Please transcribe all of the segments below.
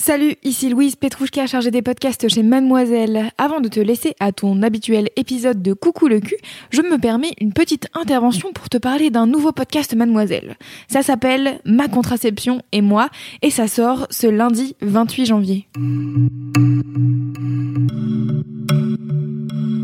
Salut, ici Louise Petrouchka, chargée des podcasts chez Mademoiselle. Avant de te laisser à ton habituel épisode de Coucou le cul, je me permets une petite intervention pour te parler d'un nouveau podcast Mademoiselle. Ça s'appelle Ma contraception et moi et ça sort ce lundi 28 janvier.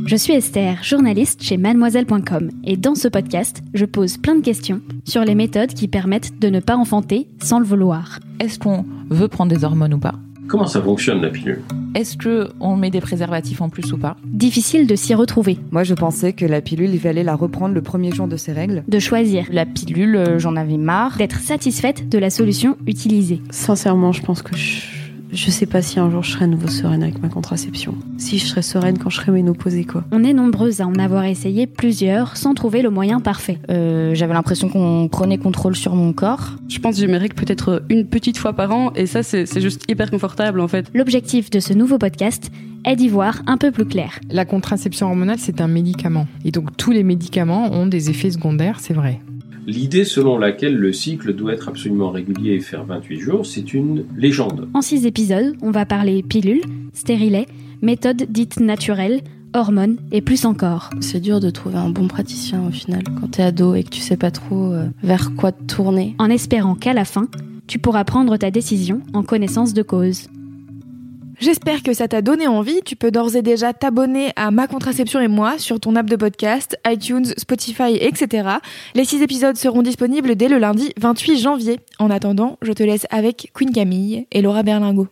Je suis Esther, journaliste chez mademoiselle.com et dans ce podcast, je pose plein de questions sur les méthodes qui permettent de ne pas enfanter sans le vouloir. Est-ce qu'on veut prendre des hormones ou pas? Comment ça fonctionne la pilule? Est-ce que on met des préservatifs en plus ou pas? Difficile de s'y retrouver, Moi, je pensais que la pilule, il fallait la reprendre le premier jour de ses règles. de choisir, La pilule, euh, j'en avais marre. d'être satisfaite de la solution utilisée. Sincèrement, je pense que je, je sais pas si un jour je serai à nouveau sereine avec ma contraception. Si je serai sereine quand je serai ménopausée, quoi. On est nombreuses à en avoir essayé plusieurs sans trouver le moyen parfait. Euh, J'avais l'impression qu'on prenait contrôle sur mon corps. Je pense que j'ai mes règles peut-être une petite fois par an et ça, c'est c'est juste hyper confortable en fait. L'objectif de ce nouveau podcast est d'y voir un peu plus clair. La contraception hormonale, c'est un médicament. Et donc tous les médicaments ont des effets secondaires, c'est vrai. L'idée selon laquelle le cycle doit être absolument régulier et faire 28 jours, c'est une légende. En six épisodes, on va parler pilules, stérilets, méthodes dites naturelles, hormones et plus encore. C'est dur de trouver un bon praticien au final quand t'es ado et que tu sais pas trop euh, vers quoi te tourner. En espérant qu'à la fin, tu pourras prendre ta décision en connaissance de cause. J'espère que ça t'a donné envie. Tu peux d'ores et déjà t'abonner à Ma Contraception et moi sur ton app de podcast, iTunes, Spotify, etc. Les six épisodes seront disponibles dès le lundi 28 janvier. En attendant, je te laisse avec Queen Camille et Laura Berlingo.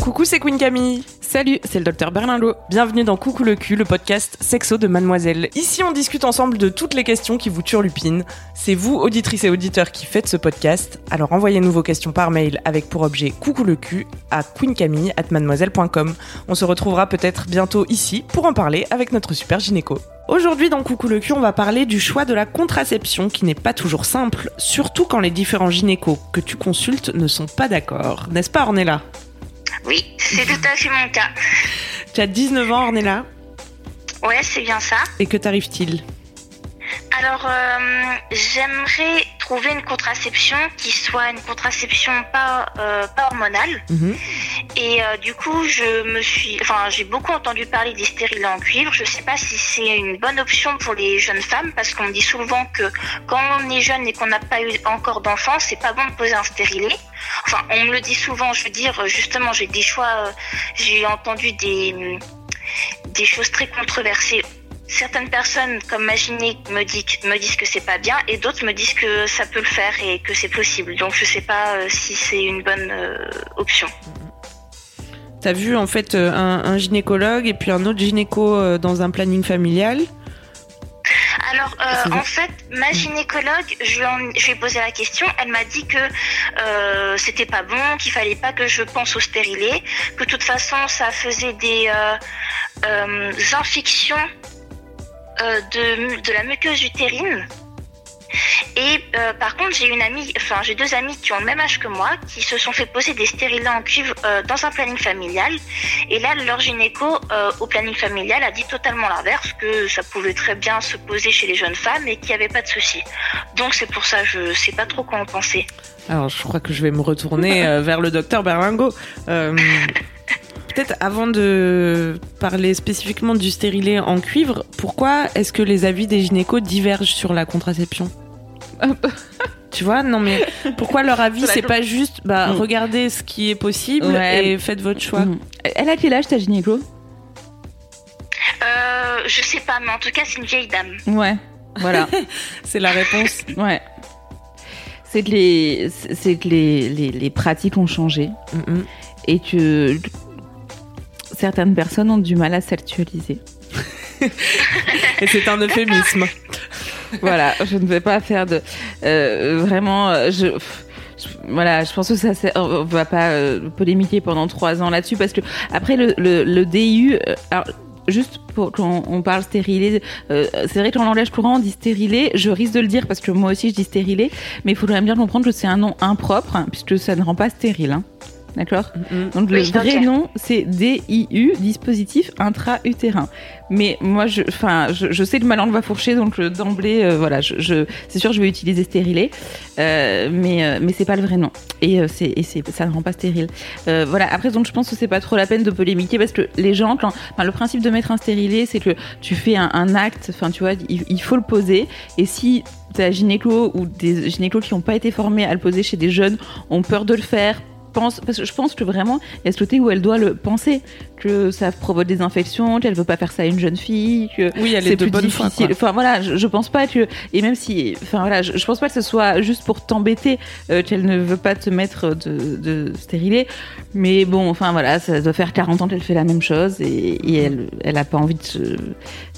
Coucou, c'est Queen Camille. Salut, c'est le docteur Berlingot. Bienvenue dans Coucou le cul, le podcast sexo de Mademoiselle. Ici, on discute ensemble de toutes les questions qui vous turlupinent. C'est vous, auditrices et auditeurs, qui faites ce podcast. Alors envoyez-nous vos questions par mail avec pour objet Coucou le cul à queencamille@mademoiselle.com. On se retrouvera peut-être bientôt ici pour en parler avec notre super gynéco. Aujourd'hui dans Coucou le cul, on va parler du choix de la contraception qui n'est pas toujours simple, surtout quand les différents gynécos que tu consultes ne sont pas d'accord. N'est-ce pas Ornella? Oui, c'est tout à fait mon cas. Tu as 19 ans Ornella Ouais, c'est bien ça. et que t'arrive-t-il? Alors, euh, j'aimerais trouver une contraception qui soit une contraception pas, euh, pas hormonale. Mhm. Et euh, du coup, je me suis, enfin, j'ai beaucoup entendu parler des stérilets en cuivre. Je sais pas si c'est une bonne option pour les jeunes femmes parce qu'on me dit souvent que quand on est jeune et qu'on n'a pas eu encore d'enfant, c'est pas bon de poser un stérilet. Enfin, on me le dit souvent. Je veux dire, justement, j'ai des choix. euh, j'ai entendu des des choses très controversées. Certaines personnes, comme ma gyné, me, me disent que c'est pas bien, et d'autres me disent que ça peut le faire et que c'est possible. Donc je sais pas euh, si c'est une bonne euh, option. T'as vu en fait un, gynécologue et puis un autre gynéco dans un planning familial Alors, euh, en fait, ma gynécologue, je lui, en- je lui ai posé la question. Elle m'a dit que euh, c'était pas bon, qu'il fallait pas que je pense au stérilet, que de toute façon, ça faisait des euh, infections de, de la muqueuse utérine. Et euh, par contre, j'ai une amie, enfin j'ai deux amies qui ont le même âge que moi, qui se sont fait poser des stérilets en cuivre euh, dans un planning familial. Et là, leur gynéco euh, au planning familial a dit totalement l'inverse, que ça pouvait très bien se poser chez les jeunes femmes et qu'il n'y avait pas de souci. Donc c'est pour ça, je sais pas trop quoi en penser. Alors je crois que je vais me retourner vers le docteur Berlingo. Peut-être avant de parler spécifiquement du stérilet en cuivre, pourquoi est-ce que les avis des gynécos divergent sur la contraception? Tu vois, non mais pourquoi leur avis c'est pas juste bah Mm. regardez ce qui est possible Ouais. et faites votre choix. Mhm. Elle a quel âge ta gynéco? Euh, je sais pas, mais en tout cas c'est une vieille dame. Ouais, voilà. C'est la réponse. ouais. C'est que les, c'est que les, les, les pratiques ont changé et que certaines personnes ont du mal à sexualiser. Et c'est un euphémisme. voilà, je ne vais pas faire de euh, vraiment. euh, Je, voilà, je pense que ça, on va pas euh, polémiquer pendant trois ans là-dessus parce que après le, le, le DIU, euh, alors juste pour quand on parle stérilé, euh, c'est vrai que dans le langage courant on dit stérilé. Je risque de le dire parce que moi aussi je dis stérilé, mais il faudrait bien comprendre que c'est un nom impropre hein, puisque ça ne rend pas stérile. hein. D'accord Donc le vrai nom, c'est DIU, dispositif intra-utérin. Mais moi, je, enfin, je, je sais que ma langue va fourcher, donc euh, d'emblée, euh, voilà, je, je- c'est sûr, je vais utiliser stérilé, euh, mais euh, mais c'est pas le vrai nom. Et euh, c'est et c'est ça ne rend pas stérile. Euh, voilà. Après, donc je pense que c'est pas trop la peine de polémiquer parce que les gens, quand, enfin, le principe de mettre un stérilé, c'est que tu fais un, un acte, enfin, tu vois, il, il faut le poser. Et si t'as un gynéco ou des gynécos qui n'ont pas été formés à le poser chez des jeunes ont peur de le faire pense parce que je pense que vraiment il y a ce côté où elle doit le penser que ça provoque des infections qu'elle veut pas faire ça à une jeune fille que Oui, c'est de plus bonne difficile. enfin voilà je, je pense pas que et même si enfin voilà je, je pense pas que ce soit juste pour t'embêter euh, qu'elle ne veut pas te mettre de, de stérilet. Mais bon enfin voilà ça doit faire 40 ans qu'elle fait la même chose et, et elle elle a pas envie de se-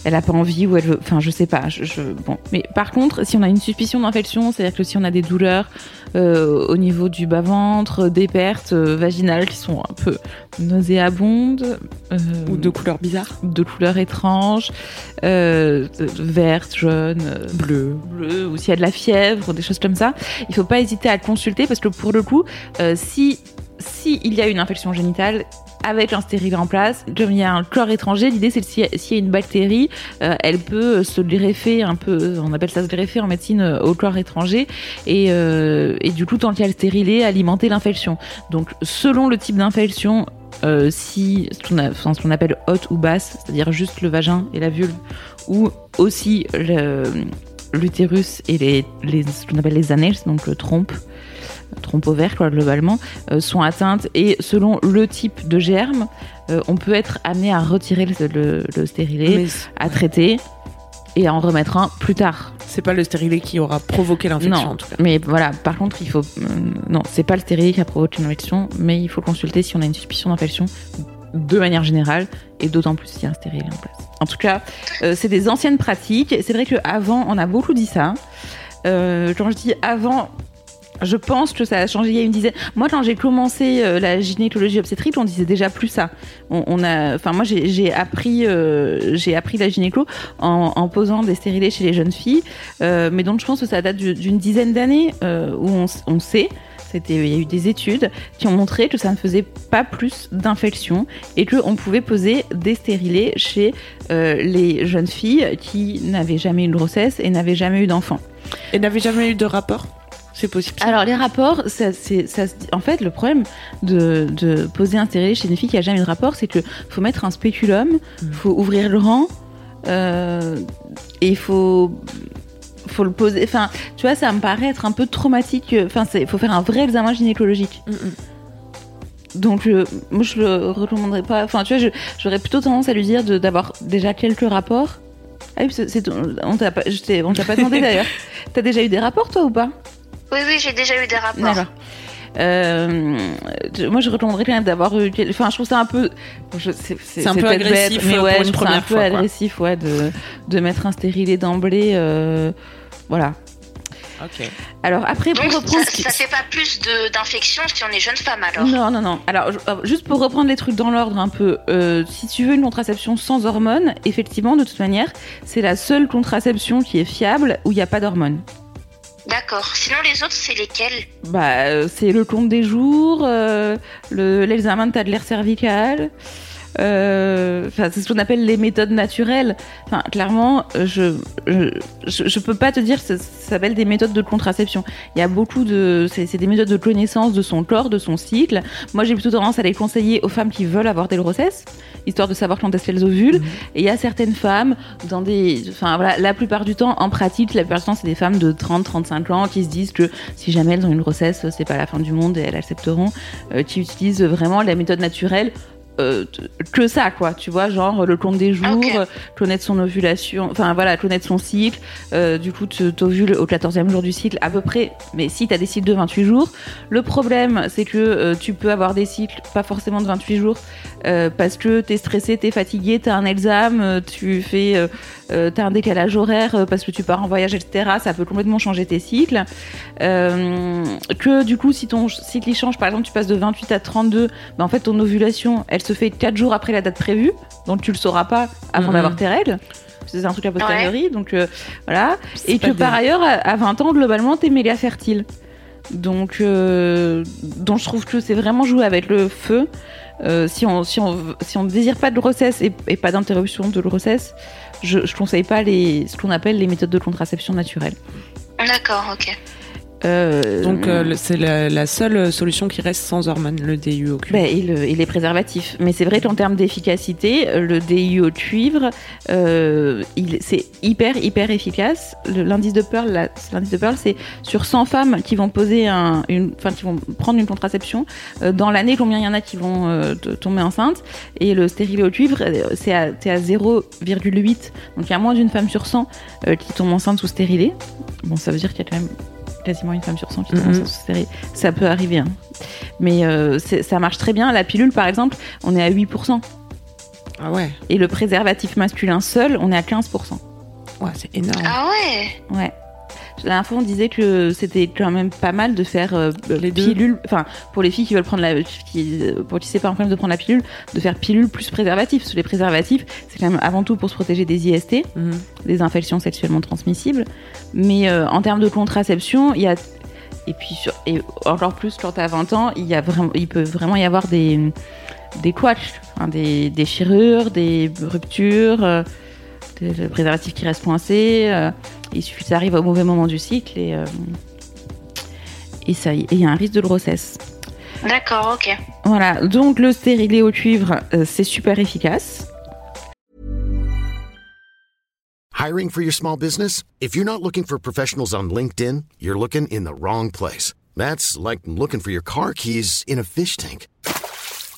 elle a pas envie ou elle veut enfin je sais pas je, je- bon. Mais par contre si on a une suspicion d'infection c'est à dire que si on a des douleurs euh, au niveau du bas ventre des pertes euh, vaginales qui sont un peu nauséabondes euh, Ou de couleurs bizarres. de couleurs étranges, euh, de- de verte, jaune, euh, Bleu. bleu, ou s'il y a de la fièvre, des choses comme ça, il faut pas hésiter à le consulter parce que pour le coup, si si il y a une infection génitale avec un stérilet en place, comme il y a un corps étranger, l'idée c'est que si- s'il y a une bactérie, euh, elle peut se greffer un peu, on appelle ça se greffer en médecine euh, au corps étranger, et, euh, du coup tant qu'il y a le stérilet, alimenter l'infection. Donc selon le type d'infection, euh, si ce qu'on appelle haute ou basse, c'est-à-dire juste le vagin et la vulve, ou aussi l'utérus et les, ce qu'on appelle les annales, donc le trompe, trompe ovaire quoi, globalement, euh, sont atteintes et selon le type de germe, euh, on peut être amené à retirer le, le, le stérilet, à traiter et à en remettre un plus tard. c'est pas le stérilet qui aura provoqué l'infection en tout cas. mais voilà, par contre, il faut. euh, non, c'est pas le stérilet qui a provoqué une infection, mais il faut consulter si on a une suspicion d'infection de manière générale, et d'autant plus s'il y a un stérilet en place. En tout cas, euh, c'est des anciennes pratiques. C'est vrai qu'avant, on a beaucoup dit ça. Euh, quand je dis avant, je pense que ça a changé il y a une dizaine. Moi, quand j'ai commencé euh, la gynécologie obstétrique, on disait déjà plus ça. Enfin, moi, j'ai appris, euh, j'ai appris la gynéco en, posant des stérilés chez les jeunes filles. Euh, mais donc, je pense que ça date du- d'une dizaine d'années où on, on sait. Il y a eu des études qui ont montré que ça ne faisait pas plus d'infections et qu'on pouvait poser des stérilés chez les jeunes filles qui n'avaient jamais eu de grossesse et n'avaient jamais eu d'enfant. Et n'avait jamais eu de rapport? C'est possible. Alors les rapports, ça, c'est, ça, en fait, le problème de, de poser un stérilet chez une fille qui a jamais eu de rapport, c'est que faut mettre un spéculum, faut ouvrir le rang, euh, et il faut faut le poser. Enfin, tu vois, ça me paraît être un peu traumatique. Enfin, il faut faire un vrai examen gynécologique. Donc, euh, moi, je le recommanderais pas. Enfin, tu vois, j'aurais plutôt tendance à lui dire d'avoir déjà quelques rapports. Ah oui, c'est, c'est- on t'a pas, je t'ai- on t'a pas demandé d'ailleurs. T'as déjà eu des rapports, toi, ou pas? Oui, oui, j'ai déjà eu des rapports. D'accord. Euh, moi, je recommanderais quand même d'avoir eu. Enfin, je trouve ça un peu. C'est un peu agressif, mais euh, ouais, pour une je trouve ça un première peu fois, quoi. agressif, ouais, de, de mettre un stérilet d'emblée. euh, voilà. Ok. Alors après, pour Donc, reprendre. ça, ça fait pas plus de- d'infections si on est jeune femme alors. Non, non, non. Alors, euh, juste pour reprendre les trucs dans l'ordre un peu, euh, si tu veux une contraception sans hormones, effectivement, de toute manière, c'est la seule contraception qui est fiable où il n'y a pas d'hormones. D'accord. Sinon, les autres, c'est lesquels? Bah, euh, c'est le compte des jours, euh, le- l'examen de l'air cervical. Euh, c'est ce qu'on appelle les méthodes naturelles. Enfin, clairement, je, je, je, je peux pas te dire que ça, ça s'appelle des méthodes de contraception. Il y a beaucoup de, c'est des méthodes de connaissance de son corps, de son cycle. Moi, j'ai plutôt tendance à les conseiller aux femmes qui veulent avoir des grossesses, histoire de savoir quand est-ce qu'elles ovulent. Et il y a certaines femmes dans des, enfin voilà, la plupart du temps, en pratique, la plupart du temps, c'est des femmes de 30, 35 ans qui se disent que si jamais elles ont une grossesse, c'est pas la fin du monde et elles accepteront, euh, qui utilisent vraiment la méthode naturelle euh, que ça, quoi. Tu vois, genre le compte des jours, euh, connaître son ovulation, enfin voilà, connaître son cycle. euh, du coup, tu t'ovules au 14e jour du cycle, à peu près. Mais si tu as des cycles de 28 jours, le problème, c'est que tu peux avoir des cycles pas forcément de 28 jours parce que t'es stressé, t'es fatigué, t'as un examen, tu fais, t'as un décalage horaire parce que tu pars en voyage, etc. Ça peut complètement changer tes cycles. Que du coup, si ton cycle il change, par exemple, tu passes de 28 à 32, bah, en fait, ton ovulation, elle se fait 4 jours après la date prévue, donc tu le sauras pas avant Mhm. d'avoir tes règles. C'est un truc à posteriori, donc euh, voilà. Et que par ailleurs, à, à 20 ans, globalement, t'es méga fertile. Donc, euh, donc je trouve que c'est vraiment jouer avec le feu. Euh, si on si on si on ne désire pas de grossesse et, et pas d'interruption de grossesse, je, je conseille pas les ce qu'on appelle les méthodes de contraception naturelle. D'accord, ok. Euh, Donc euh, c'est la, la seule solution qui reste sans hormones, le DIU au cuivre. Ben, et, le- et les préservatifs. Mais c'est vrai qu'en termes d'efficacité, le DIU au cuivre, euh, c'est hyper, hyper efficace. L'indice de Pearl, la- l'indice de Pearl, c'est sur 100 femmes qui vont poser un, une, enfin, qui vont prendre une contraception. dans l'année, combien il y en a qui vont tomber enceinte Et le stérilet au cuivre, c'est à, à 0,8. Donc il y a moins d'une femme sur 100 euh, qui tombe enceinte sous stérilet. Bon, ça veut dire qu'il y a quand même quasiment une femme sur 100 qui stérilet. Ça peut arriver, hein. Mais euh, ça marche très bien. La pilule, par exemple, on est à 8%. Ah ouais, Et le préservatif masculin seul, on est à 15%. ouais c'est énorme. Ah ouais Ouais. La dernière fois, on disait que c'était quand même pas mal de faire euh, Les pilule. Enfin, pour les filles qui veulent prendre la. Qui, pour qui c'est pas un problème de prendre la pilule, de faire pilule plus préservatif. Parce que les préservatifs, c'est quand même avant tout pour se protéger des IST, Mhm. des infections sexuellement transmissibles. Mais euh, en termes de contraception, il y a. Et puis, sur- et encore plus quand t'as 20 ans, il, y a vraiment, il peut vraiment y avoir des, des couaches, hein, des déchirures, des ruptures, euh, des, des préservatifs qui restent coincés. euh, il suffit ça arrive au mauvais moment du cycle et, euh, et ça, et il y a un risque de grossesse. D'accord, ok. Voilà, donc le stérilet au cuivre, euh, c'est super efficace. Hiring for your small business? If you're not looking for professionals on LinkedIn, you're looking in the wrong place. That's like looking for your car keys in a fish tank.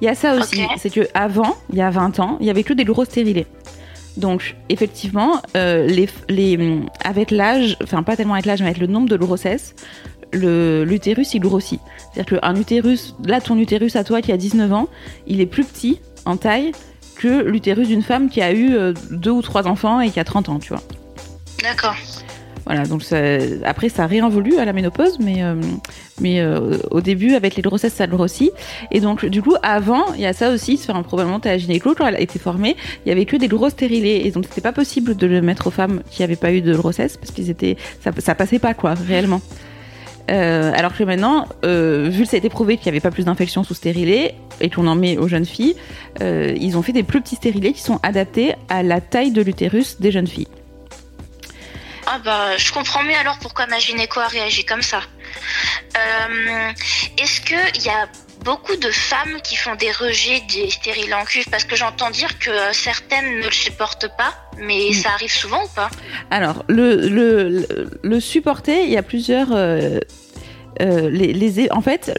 Il y a ça aussi, c'est que avant, il y a 20 ans, il y avait que des gros stérilés. Donc, effectivement, euh, les, les, avec l'âge, enfin pas tellement avec l'âge, mais avec le nombre de grossesses, l'utérus il grossit. C'est-à-dire qu'un utérus, là ton utérus à toi qui a 19 ans, il est plus petit en taille que l'utérus d'une femme qui a eu euh, deux ou trois enfants et qui a 30 ans, tu vois. D'accord. Voilà, donc ça- après ça a réinvolu à la ménopause, mais, euh, mais euh, au début avec les grossesses ça grossit. Et donc du coup avant, il y a ça aussi, enfin, probablement ta gynéco quand elle a été formée, il y avait que des gros stérilés et donc c'était pas possible de le mettre aux femmes qui avaient pas eu de grossesse parce qu'ils étaient, ça, ça passait pas quoi réellement. Euh, alors que maintenant, vu que ça a été prouvé qu'il n'y avait pas plus d'infections sous stérilés et qu'on en met aux jeunes filles, ils ont fait des plus petits stérilés qui sont adaptés à la taille de l'utérus des jeunes filles. Ah bah, je comprends mieux alors pourquoi ma gynéco a réagi comme ça. Euh, Est-ce qu'il y a beaucoup de femmes qui font des rejets des stériles en cuivre? Parce que j'entends dire que euh, certaines ne le supportent pas, mais ça arrive souvent ou pas? Alors, le, le, le, le supporter, il y a plusieurs. euh, euh, les, les, en fait,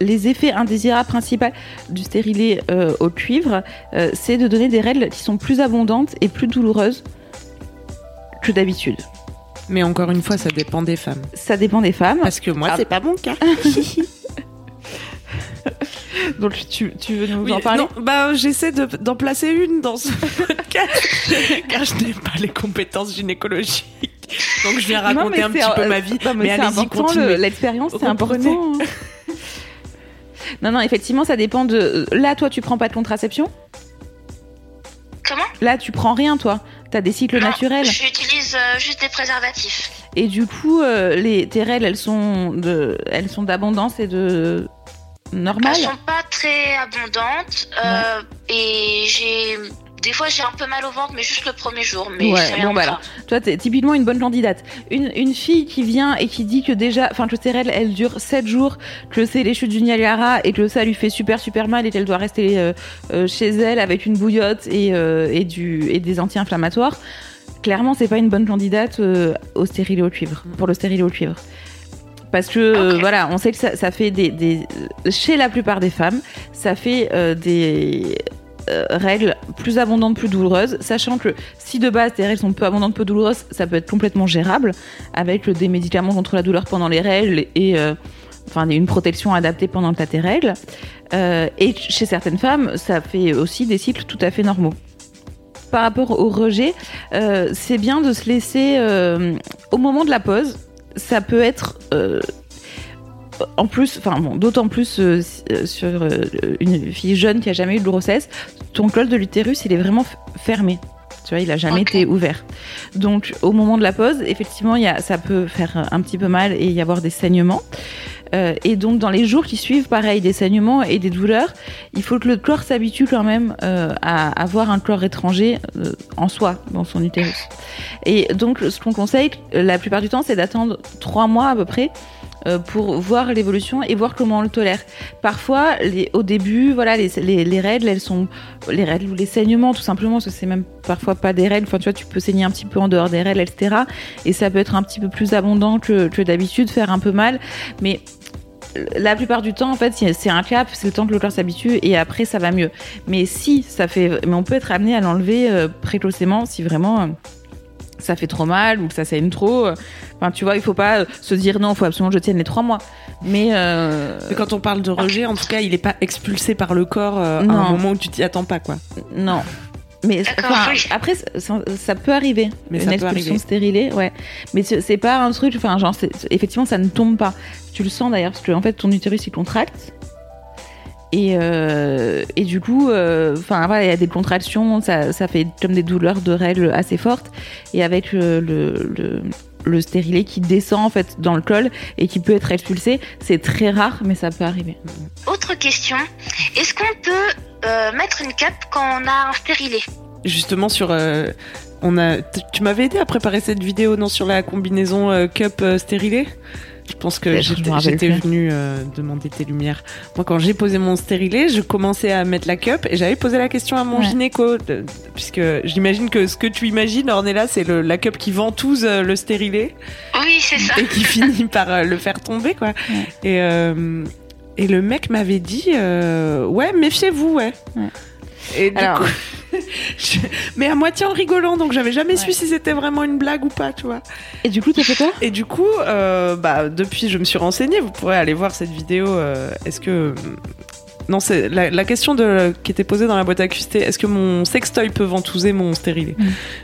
les effets indésirables principaux du stérilet euh, au cuivre, euh, c'est de donner des règles qui sont plus abondantes et plus douloureuses que d'habitude. Mais encore une fois, ça dépend des femmes. Ça dépend des femmes. Parce que moi, Ah. c'est pas mon cas. Donc, tu, tu veux nous Oui, en parler non, bah, j'essaie de- d'en placer une dans ce podcast, car je n'ai pas les compétences gynécologiques. Donc je viens raconter un petit peu euh, ma vie. non, mais allez-y, le- L'expérience, c'est important. hein. non, non, effectivement, ça dépend de. Là, toi, tu prends pas de contraception? Comment? Là, tu prends rien, toi. T'as des cycles Non, naturels. J'utilise euh, juste des préservatifs. Et du coup, euh, les, tes règles, elles sont de, elles sont d'abondance et de normal. Elles sont pas très abondante euh, et j'ai des fois j'ai un peu mal au ventre, mais juste le premier jour. Mais ouais, bon alors, toi t'es typiquement une bonne candidate. Une, une fille qui vient et qui dit que déjà, enfin que ses règles elles durent 7 jours, que c'est les chutes du Niagara et que ça lui fait super super mal et qu'elle doit rester euh, euh, chez elle avec une bouillotte et, euh, et, du, et des anti-inflammatoires. Clairement, c'est pas une bonne candidate au stérilet au cuivre, pour le stérilet au cuivre. Parce que euh, voilà, on sait que ça, ça fait des, des- chez la plupart des femmes, ça fait euh, des euh, règles plus abondantes, plus douloureuses, sachant que si de base tes règles sont peu abondantes, peu douloureuses, ça peut être complètement gérable avec des médicaments contre la douleur pendant les règles et euh, enfin une protection adaptée pendant que tes règles. Euh, et chez certaines femmes, ça fait aussi des cycles tout à fait normaux. Par rapport au rejet, c'est bien de se laisser au moment de la pause. Ça peut être en plus, enfin bon, d'autant plus euh, euh, sur euh, une fille jeune qui a jamais eu de grossesse, ton col de l'utérus il est vraiment fermé. Tu vois, il a jamais été ouvert. Donc au moment de la pause, effectivement, y a, ça peut faire un petit peu mal et y avoir des saignements. Euh, et donc dans les jours qui suivent, pareil, des saignements et des douleurs, il faut que le corps s'habitue quand même euh, à avoir un corps étranger euh, en soi, dans son utérus. Et donc ce qu'on conseille la plupart du temps, c'est d'attendre trois mois à peu près euh, pour voir l'évolution et voir comment on le tolère. Parfois, au début, voilà, les, les, les règles, elles sont les règles ou les saignements, tout simplement, parce que c'est même parfois pas des règles. Enfin, tu vois, tu peux saigner un petit peu en dehors des règles, etc. Et ça peut être un petit peu plus abondant que, que d'habitude, faire un peu mal, mais la plupart du temps, en fait, c'est c'est un cap, c'est le temps que le corps s'habitue et après ça va mieux. Mais si ça fait, mais on peut être amené à l'enlever euh, précocement si vraiment euh, ça fait trop mal ou que ça saigne trop. Enfin, tu vois, il faut pas euh, se dire non, il faut absolument que je tienne les trois mois. Mais, euh, Mais quand on parle de rejet, en tout cas, il est pas expulsé par le corps euh, à un moment où tu t'y attends pas, quoi. Non. Mais enfin, après, ça, ça peut arriver. Mais une ça peut expulsion arriver. stérilée, ouais. Mais c'est pas un truc, enfin, genre, c'est- effectivement, ça ne tombe pas. Tu le sens d'ailleurs, parce que en fait, ton utérus il contracte. Et, euh, et du coup, euh, enfin, voilà, il y a des contractions, ça, ça fait comme des douleurs de règles assez fortes. Et avec le, le, le, le stérilet qui descend en fait dans le col et qui peut être expulsé, c'est très rare, mais ça peut arriver. Autre question, est-ce qu'on peut euh, mettre une cape quand on a un stérilet? Justement, sur. euh, on a, tu m'avais aidé à préparer cette vidéo, non, sur la combinaison euh, cup euh, stérilé Je pense que j'étais venue euh, demander tes lumières. Moi, quand j'ai posé mon stérilet, je commençais à mettre la cup et j'avais posé la question à mon Ouais. gynéco, de- puisque j'imagine que ce que tu imagines, Ornella, c'est le- la cup qui ventouse euh, le stérilet. Oui, c'est ça. et qui finit par euh, le faire tomber quoi. Et euh, et le mec m'avait dit euh, ouais méfiez-vous ouais. Et du Alors- coup, je- mais à moitié en rigolant donc j'avais jamais su si c'était vraiment une blague ou pas tu vois. Et du coup t'as fait quoi? Et du coup euh, bah depuis je me suis renseignée vous pourrez aller voir cette vidéo. euh, Est-ce que non, c'est la, la question de, qui était posée dans la boîte à QST. Est-ce que mon sextoy peut ventouser mon stérilet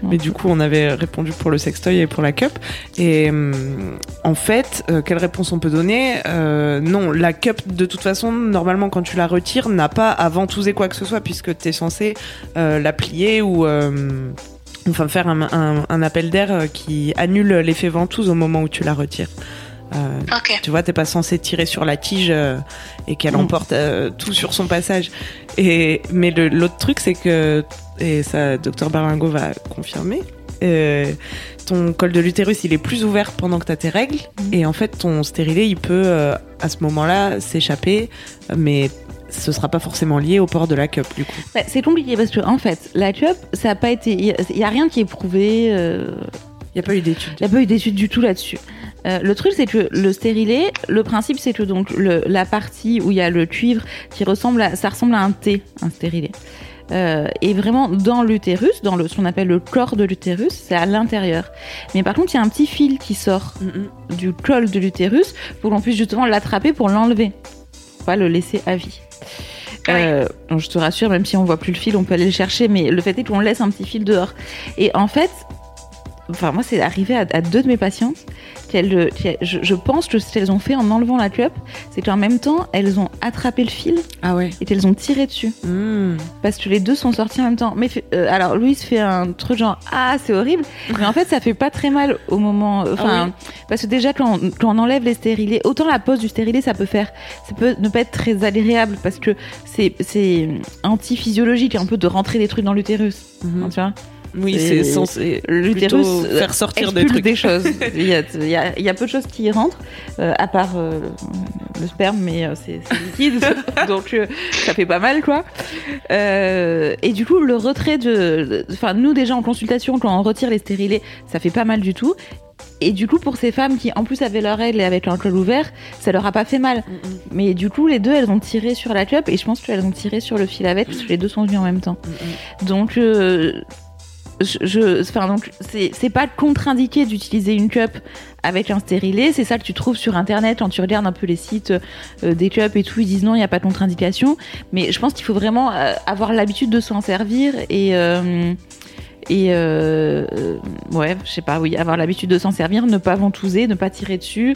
Mais du coup, on avait répondu pour le sextoy et pour la cup. Et hum, en fait, euh, quelle réponse on peut donner? Euh, Non, la cup, de toute façon, normalement, quand tu la retires, n'a pas à ventouser quoi que ce soit, puisque tu es censé euh, la plier ou... Enfin, faire un, un- un appel d'air qui annule l'effet ventouse au moment où tu la retires. Euh, Tu vois, t'es pas censé tirer sur la tige euh, et qu'elle Mm. emporte euh, tout sur son passage. Et mais l'autre truc, c'est que et ça, docteur Berlingo va confirmer. ton col de l'utérus, il est plus ouvert pendant que t'as tes règles, et en fait, ton stérilet, il peut à ce moment-là s'échapper, mais ce sera pas forcément lié au port de la cup, du coup. Bah, c'est compliqué parce que en fait, la cup, ça a pas été, il y, y a rien qui est prouvé. Il n'y a pas eu d'études. Il y a pas eu d'études du tout là-dessus. Euh, le truc, c'est que le stérilet, le principe, c'est que donc le, la partie où il y a le cuivre qui ressemble à, ça ressemble à un T, un stérilet. Euh, et vraiment dans l'utérus, dans le, ce qu'on appelle le corps de l'utérus, c'est à l'intérieur. Mais par contre, il y a un petit fil qui sort du col de l'utérus pour qu'on puisse justement l'attraper pour l'enlever, pas le laisser à vie. Euh, je te rassure, même si on voit plus le fil, on peut aller le chercher, mais le fait est qu'on laisse un petit fil dehors. Et en fait, enfin moi c'est arrivé à, à deux de mes patientes qu'elles, qu'elles- je, je pense que ce qu'elles ont fait en enlevant la cup, c'est qu'en même temps elles ont attrapé le fil Ah ouais. et qu'elles ont tiré dessus Hmm. parce que les deux sont sortis en même temps. Mais euh, alors Louise fait un truc genre ah c'est horrible, mais en fait ça fait pas très mal au moment, enfin parce que déjà quand on, quand on enlève les stérilés, autant la pose du stérilet ça peut faire, ça peut ne pas être très agréable parce que c'est c'est anti-physiologique un peu de rentrer des trucs dans l'utérus, Mhm. hein, tu vois. Oui, c'est censé l'utérus plutôt euh, faire sortir des trucs. des choses. il, y a, il, y a, il y a peu de choses qui y rentrent, euh, à part euh, le sperme, mais euh, c'est liquide, donc ça fait pas mal, quoi. Et du coup, le retrait de, enfin, nous déjà en consultation, quand on retire les stérilés, ça fait pas mal du tout. Et du coup, pour ces femmes qui, en plus, avaient leurs règles et avec un col ouvert, ça leur a pas fait mal. Mais du coup, les deux, elles ont tiré sur la cup et je pense qu'elles ont tiré sur le fil avec, parce que les deux sont venus en même temps. Donc, euh, je, enfin donc c'est pas contre-indiqué d'utiliser une cup avec un stérilet, c'est ça que tu trouves sur internet quand tu regardes un peu les sites euh, des cups et tout, ils disent non, il n'y a pas de contre-indication, mais je pense qu'il faut vraiment euh, avoir l'habitude de s'en servir et euh, et euh, euh, ouais, je sais pas, oui, avoir l'habitude de s'en servir, ne pas ventouser, ne pas tirer dessus,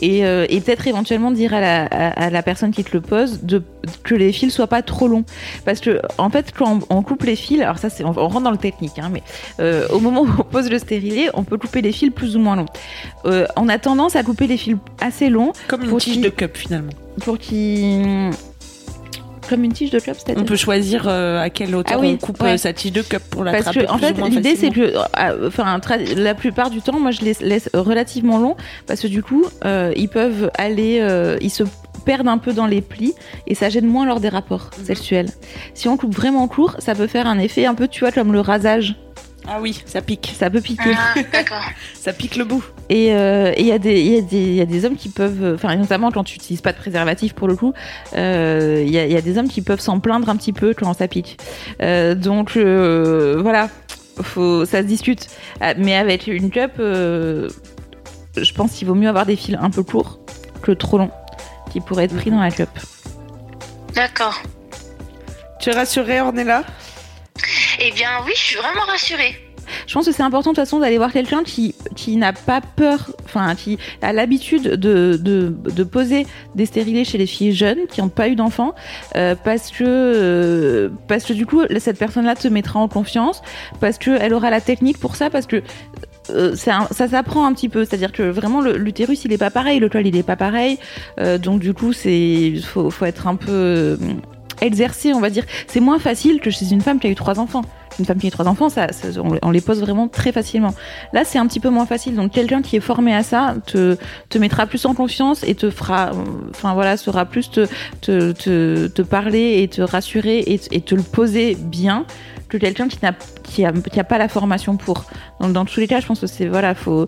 et, euh, et peut-être éventuellement dire à la, à, à la personne qui te le pose de, que les fils soient pas trop longs. Parce que, en fait, quand on, on coupe les fils, alors ça, c'est, on, on rentre dans le technique, hein, mais euh, au moment où on pose le stérilet, on peut couper les fils plus ou moins longs. On a tendance à couper les fils assez longs. Comme une tige de cup finalement. Pour qu'ils. Comme une tige de club, c'est-à-dire On peut choisir euh, à quelle hauteur Ah oui, on coupe ouais. euh, sa tige de cup pour Parce l'attraper que en fait, l'idée c'est que, euh, enfin, la plupart du temps, moi je les laisse relativement longs parce que du coup, euh, ils peuvent aller, euh, ils se perdent un peu dans les plis et ça gêne moins lors des rapports Mhm. sexuels. Si on coupe vraiment court, ça peut faire un effet un peu, tu vois, comme le rasage. Ah oui, ça pique. Ça peut piquer. Ah, d'accord. Ça pique le bout. Et euh, et il y, a des- il y, a des- il y a des hommes qui peuvent, euh, enfin notamment quand tu n'utilises pas de préservatif pour le coup, euh, il y, a, il y a des hommes qui peuvent s'en plaindre un petit peu quand ça pique. Euh, donc euh, voilà, faut, ça se discute. Euh, Mais avec une cup, euh, je pense qu'il vaut mieux avoir des fils un peu courts que trop longs, qui pourraient être pris dans la cup. D'accord. Tu es rassurée, Ornella? Eh bien oui, je suis vraiment rassurée. Je pense que c'est important de toute façon d'aller voir quelqu'un qui, n'a pas peur, enfin qui a l'habitude de, poser des stérilés chez les filles jeunes qui n'ont pas eu d'enfants, euh, parce que euh, parce que du coup cette personne-là te mettra en confiance, parce que elle aura la technique pour ça, parce que euh, ça s'apprend un petit peu, c'est-à-dire que vraiment l'utérus il est pas pareil, le col il est pas pareil, donc du coup faut, faut être un peu exercé, on va dire. C'est moins facile que chez une femme qui a eu trois enfants. Une femme qui a eu trois enfants, ça, ça- on, les pose vraiment très facilement. Là, c'est un petit peu moins facile. Donc, quelqu'un qui est formé à ça te, te mettra plus en confiance et te fera, enfin voilà, saura plus te, te, te, te parler et te rassurer et, et te le poser bien que quelqu'un qui n'a qui a, qui a pas la formation pour. Dans tous les cas, je pense que c'est voilà, faut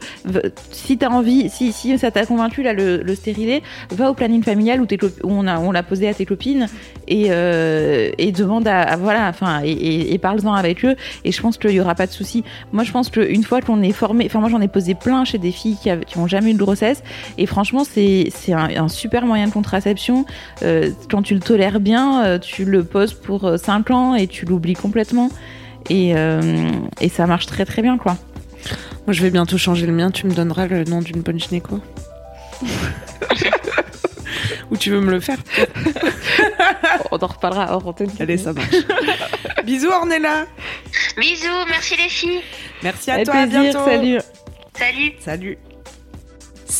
si t'as envie, si si ça t'a convaincu là le, le stérilet, va au planning familial où, où on a on l'a posé à tes copines et euh, et demande à, voilà, enfin et, parle-en avec eux. Et je pense qu'il y aura pas de souci. Moi, je pense qu'une fois qu'on est formé, enfin moi j'en ai posé plein chez des filles qui, qui ont jamais eu de grossesse et franchement c'est c'est un, un super moyen de contraception. Euh, quand tu le tolères bien, euh, tu le poses pour 5 ans et tu l'oublies complètement. Et, euh, et ça marche très très bien quoi. Moi, je vais bientôt changer le mien. Tu me donneras le nom d'une bonne gynéco Ou tu veux me le faire On en reparlera hors antenne. Allez, ça marche. Bisous, Ornella. Bisous, merci les filles. Merci à Avec toi. À plaisir, bientôt. salut. Salut. Salut.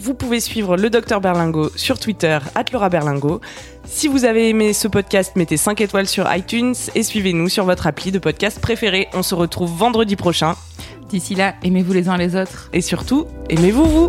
Vous pouvez suivre le docteur Berlingo sur Twitter Laura Berlingo. Si vous avez aimé ce podcast, mettez 5 étoiles sur iTunes et suivez-nous sur votre appli de podcast préféré. On se retrouve vendredi prochain. D'ici là, aimez-vous les uns les autres. Et surtout, aimez-vous vous.